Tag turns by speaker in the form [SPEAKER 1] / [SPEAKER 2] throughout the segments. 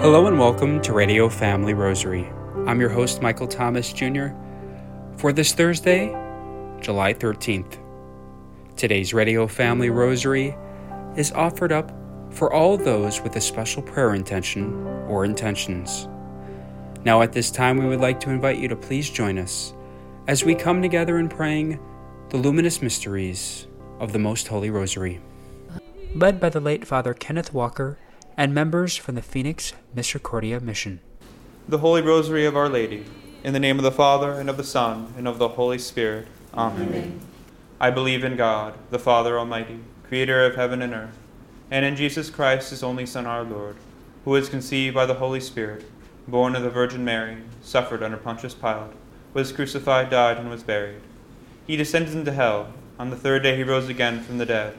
[SPEAKER 1] Hello and welcome to Radio Family Rosary. I'm your host, Michael Thomas Jr., for this Thursday, July 13th. Today's Radio Family Rosary is offered up for all those with a special prayer intention or intentions. Now, at this time, we would like to invite you to please join us as we come together in praying the luminous mysteries of the Most Holy Rosary. Led by the late Father Kenneth Walker and members from the Phoenix Misericordia Mission.
[SPEAKER 2] The Holy Rosary of Our Lady, in the name of the Father, and of the Son, and of the Holy Spirit. Amen. Amen. I believe in God, the Father Almighty, creator of heaven and earth, and in Jesus Christ, his only Son, our Lord, who was conceived by the Holy Spirit, born of the Virgin Mary, suffered under Pontius Pilate, was crucified, died, and was buried. He descended into hell. On the third day he rose again from the dead.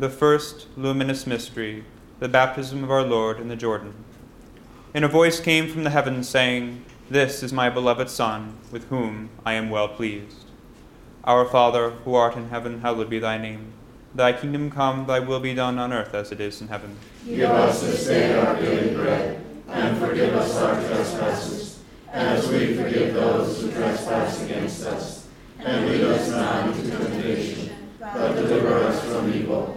[SPEAKER 2] The first luminous mystery the baptism of our Lord in the Jordan. And a voice came from the heavens saying, This is my beloved Son, with whom I am well pleased. Our Father, who art in heaven, hallowed be thy name. Thy kingdom come, thy will be done on earth as it is in heaven.
[SPEAKER 3] Give us this day our daily bread, and forgive us our trespasses, as we forgive those who trespass against us. And lead us not into temptation, but deliver us from evil.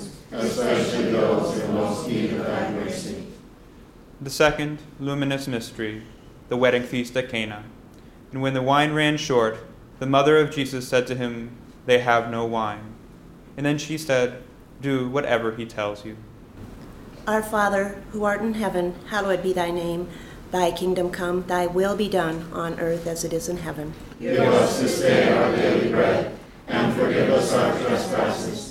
[SPEAKER 3] especially those in most need of thy mercy.
[SPEAKER 2] The second luminous mystery, the wedding feast at Cana. And when the wine ran short, the mother of Jesus said to him, They have no wine. And then she said, Do whatever he tells you.
[SPEAKER 4] Our Father, who art in heaven, hallowed be thy name. Thy kingdom come, thy will be done, on earth as it is in heaven.
[SPEAKER 3] Give us this day our daily bread, and forgive us our trespasses,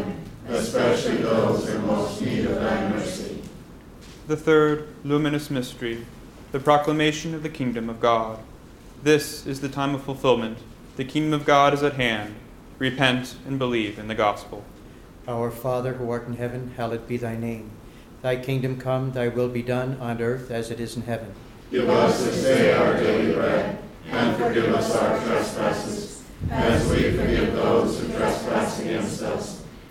[SPEAKER 3] especially those in most need of thy mercy.
[SPEAKER 2] The third luminous mystery, the proclamation of the kingdom of God. This is the time of fulfillment. The kingdom of God is at hand. Repent and believe in the gospel.
[SPEAKER 5] Our Father who art in heaven, hallowed be thy name. Thy kingdom come, thy will be done on earth as it is in heaven.
[SPEAKER 3] Give us this day our daily bread, and forgive us our trespasses, as we forgive those who trespass against us.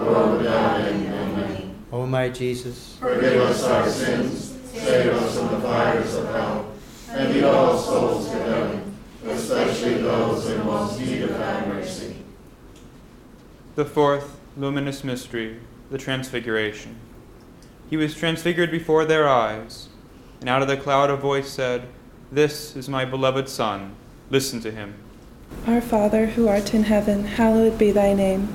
[SPEAKER 3] world without end. Amen.
[SPEAKER 5] O my Jesus,
[SPEAKER 3] Forgive us our sins, save us from the fires of hell, and lead all souls to heaven, especially those in most need of thy mercy.
[SPEAKER 2] The fourth luminous mystery, the Transfiguration. He was transfigured before their eyes, and out of the cloud a voice said, This is my beloved Son, listen to him.
[SPEAKER 6] Our Father, who art in heaven, hallowed be thy name.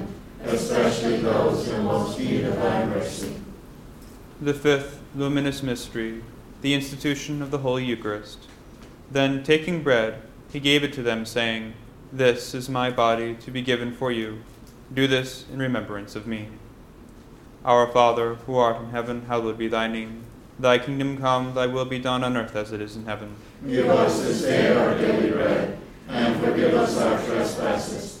[SPEAKER 3] especially those in most need of thy mercy.
[SPEAKER 2] The fifth luminous mystery, the institution of the Holy Eucharist. Then, taking bread, he gave it to them, saying, This is my body to be given for you. Do this in remembrance of me. Our Father, who art in heaven, hallowed be thy name. Thy kingdom come, thy will be done on earth as it is in heaven.
[SPEAKER 3] Give us this day our daily bread, and forgive us our trespasses,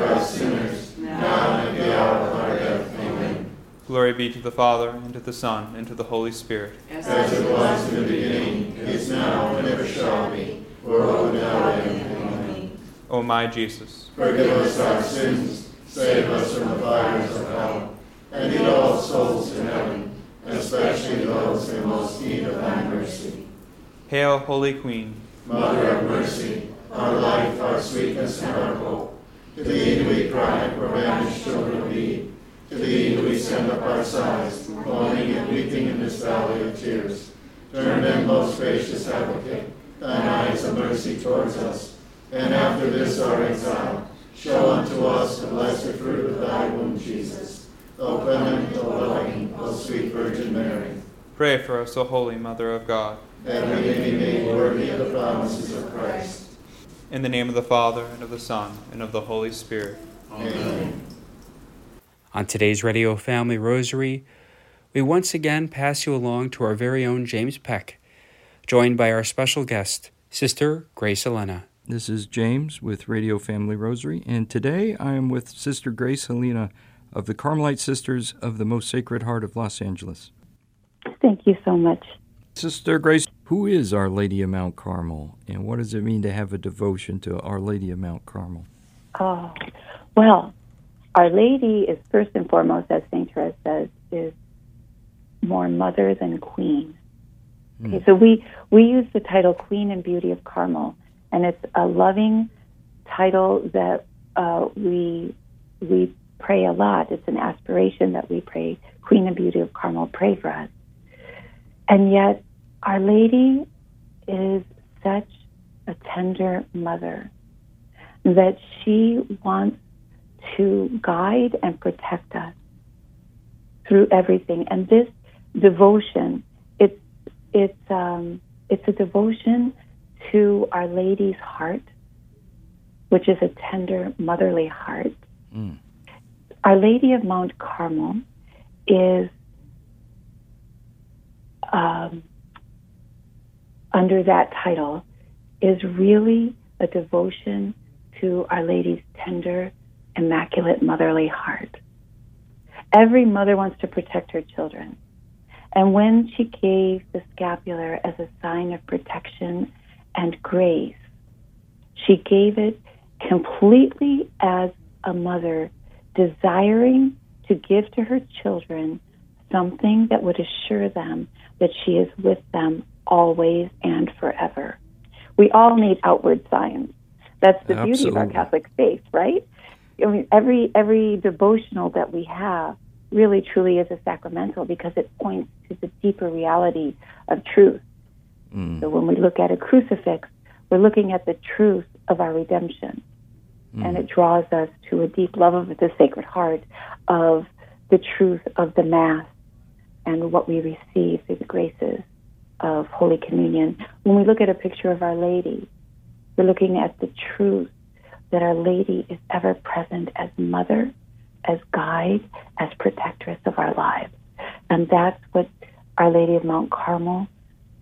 [SPEAKER 2] Glory be to the Father, and to the Son, and to the Holy Spirit.
[SPEAKER 3] As it was in the beginning, is now, and ever shall be, world without end. Amen.
[SPEAKER 2] O my Jesus,
[SPEAKER 3] Forgive us our sins, save us from the fires of hell, and lead all souls to heaven, especially those in most need of thy mercy.
[SPEAKER 2] Hail, Holy Queen,
[SPEAKER 3] Mother of mercy, our life, our sweetness, and our hope. To thee do we cry, poor banished children of Eve. To thee do we send up our sighs, mourning and weeping in this valley of tears. Turn then, most gracious advocate, thine eyes of mercy towards us, and after this our exile, show unto us the blessed fruit of thy womb, Jesus. O clement, O loving, O sweet Virgin Mary,
[SPEAKER 2] pray for us, O Holy Mother of God.
[SPEAKER 3] that we may be made worthy of the promises of Christ.
[SPEAKER 2] In the name of the Father, and of the Son, and of the Holy Spirit.
[SPEAKER 3] Amen.
[SPEAKER 1] On today's Radio Family Rosary, we once again pass you along to our very own James Peck, joined by our special guest, Sister Grace Helena.
[SPEAKER 7] This is James with Radio Family Rosary, and today I am with Sister Grace Helena of the Carmelite Sisters of the Most Sacred Heart of Los Angeles.
[SPEAKER 8] Thank you so much.
[SPEAKER 7] Sister Grace, who is Our Lady of Mount Carmel, and what does it mean to have a devotion to Our Lady of Mount Carmel?
[SPEAKER 8] Oh, well, Our Lady is first and foremost, as St. Therese says, is more mother than queen. Okay, so we, we use the title Queen and Beauty of Carmel, and it's a loving title that uh, we, we pray a lot. It's an aspiration that we pray, Queen and Beauty of Carmel, pray for us. And yet, Our Lady is such a tender mother that she wants to guide and protect us through everything. And this devotion, it's it's um, it's a devotion to Our Lady's heart, which is a tender motherly heart.
[SPEAKER 7] Mm.
[SPEAKER 8] Our Lady of Mount Carmel is um, under that title is really a devotion to Our Lady's tender, immaculate motherly heart. Every mother wants to protect her children. And when she gave the scapular as a sign of protection and grace, she gave it completely as a mother desiring to give to her children something that would assure them that she is with them always and forever. We all need outward signs. That's the beauty of our Catholic faith, right? I mean, every every devotional that we have really truly is a sacramental because it points to the deeper reality of truth.
[SPEAKER 7] Mm.
[SPEAKER 8] So when we look at a crucifix, we're looking at the truth of our redemption. And it draws us to a deep love of the Sacred Heart, of the truth of the Mass, and what we receive through the graces of Holy Communion. When we look at a picture of Our Lady, we're looking at the truth that Our Lady is ever present as mother, as guide, as protectress of our lives. And that's what Our Lady of Mount Carmel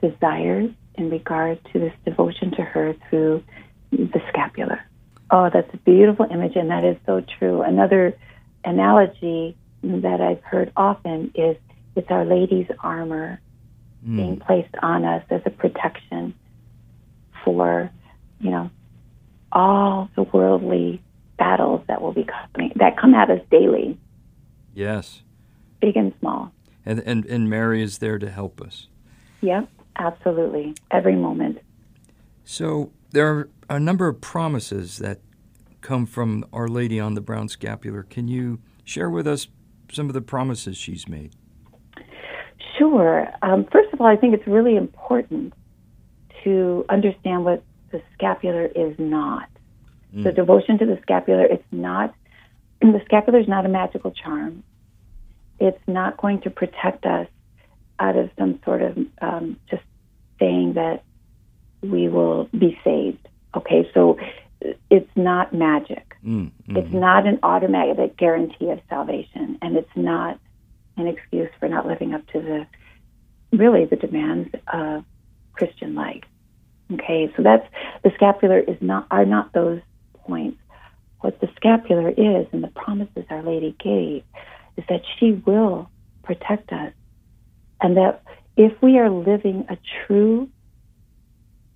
[SPEAKER 8] desires in regard to this devotion to her through the scapular. Oh, that's a beautiful image, and that is so true. Another analogy that I've heard often is it's Our Lady's armor hmm. being placed on us as a protection for, you know, all worldly battles that will be coming, that come at us daily,
[SPEAKER 7] Yes.
[SPEAKER 8] big and small.
[SPEAKER 7] And, and, and Mary is there to help us.
[SPEAKER 8] Yep, absolutely. Every moment.
[SPEAKER 7] So there are a number of promises that come from Our Lady on the brown scapular. Can you share with us some of the promises she's made?
[SPEAKER 8] Sure. Um, first of all, I think it's really important to understand what the scapular is not. The devotion to the scapular, it's not, the scapular is not a magical charm. It's not going to protect us out of some sort of um, just saying that we will be saved. Okay, so it's not magic.
[SPEAKER 7] Mm,
[SPEAKER 8] It's not an automatic guarantee of salvation, and it's not an excuse for not living up to the really the demands of Christian life. Okay, so that's the scapular is not are not those points. What the scapular is, and the promises Our Lady gave, is that she will protect us, and that if we are living a true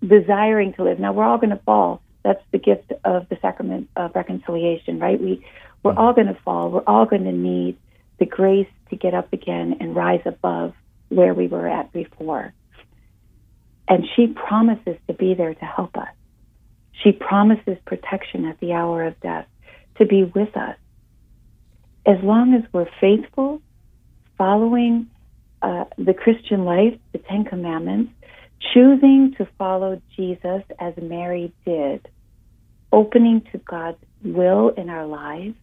[SPEAKER 8] desiring to live. Now we're all going to fall. That's the gift of the sacrament of reconciliation, right? We we're all going to fall. We're all going to need the grace to get up again and rise above where we were at before. And she promises to be there to help us. She promises protection at the hour of death, to be with us. As long as we're faithful, following uh, the Christian life, the Ten Commandments, choosing to follow Jesus as Mary did, opening to God's will in our lives,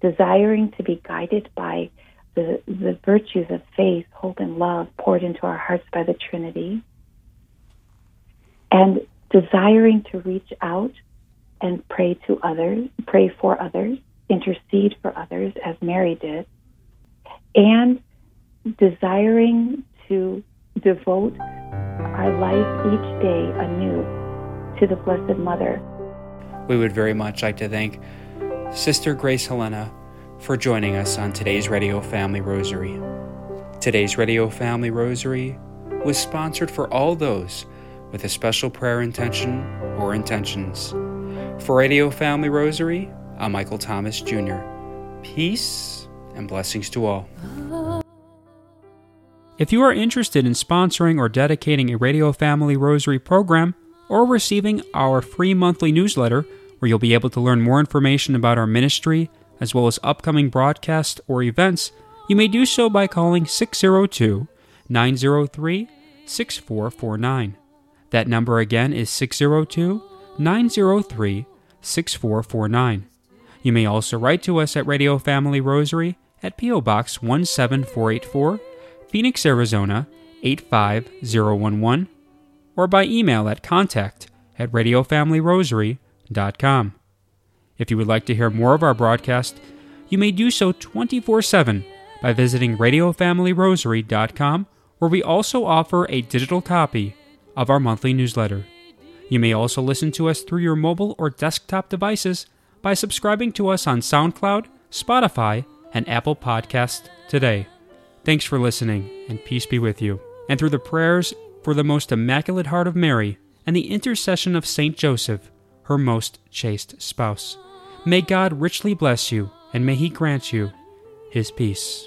[SPEAKER 8] desiring to be guided by the, the virtues of faith, hope, and love poured into our hearts by the Trinity, and desiring to reach out and pray to others, pray for others, intercede for others as Mary did, and desiring to devote our life each day anew to the Blessed Mother.
[SPEAKER 1] We would very much like to thank Sister Grace Helena for joining us on today's Radio Family Rosary. Today's Radio Family Rosary was sponsored for all those with a special prayer intention or intentions. For Radio Family Rosary, I'm Michael Thomas Jr. Peace and blessings to all. If you are interested in sponsoring or dedicating a Radio Family Rosary program or receiving our free monthly newsletter, where you'll be able to learn more information about our ministry as well as upcoming broadcasts or events, you may do so by calling 602 903 6449. That number again is 602 903 6449. You may also write to us at Radio Family Rosary at P.O. Box 17484, Phoenix, Arizona 85011, or by email at contact at radiofamilyrosary.com. If you would like to hear more of our broadcast, you may do so 24 7 by visiting radiofamilyrosary.com, where we also offer a digital copy of our monthly newsletter. You may also listen to us through your mobile or desktop devices by subscribing to us on SoundCloud, Spotify, and Apple Podcasts today. Thanks for listening, and peace be with you. And through the prayers for the most immaculate heart of Mary and the intercession of Saint Joseph, her most chaste spouse, May God richly bless you, and may He grant you His peace.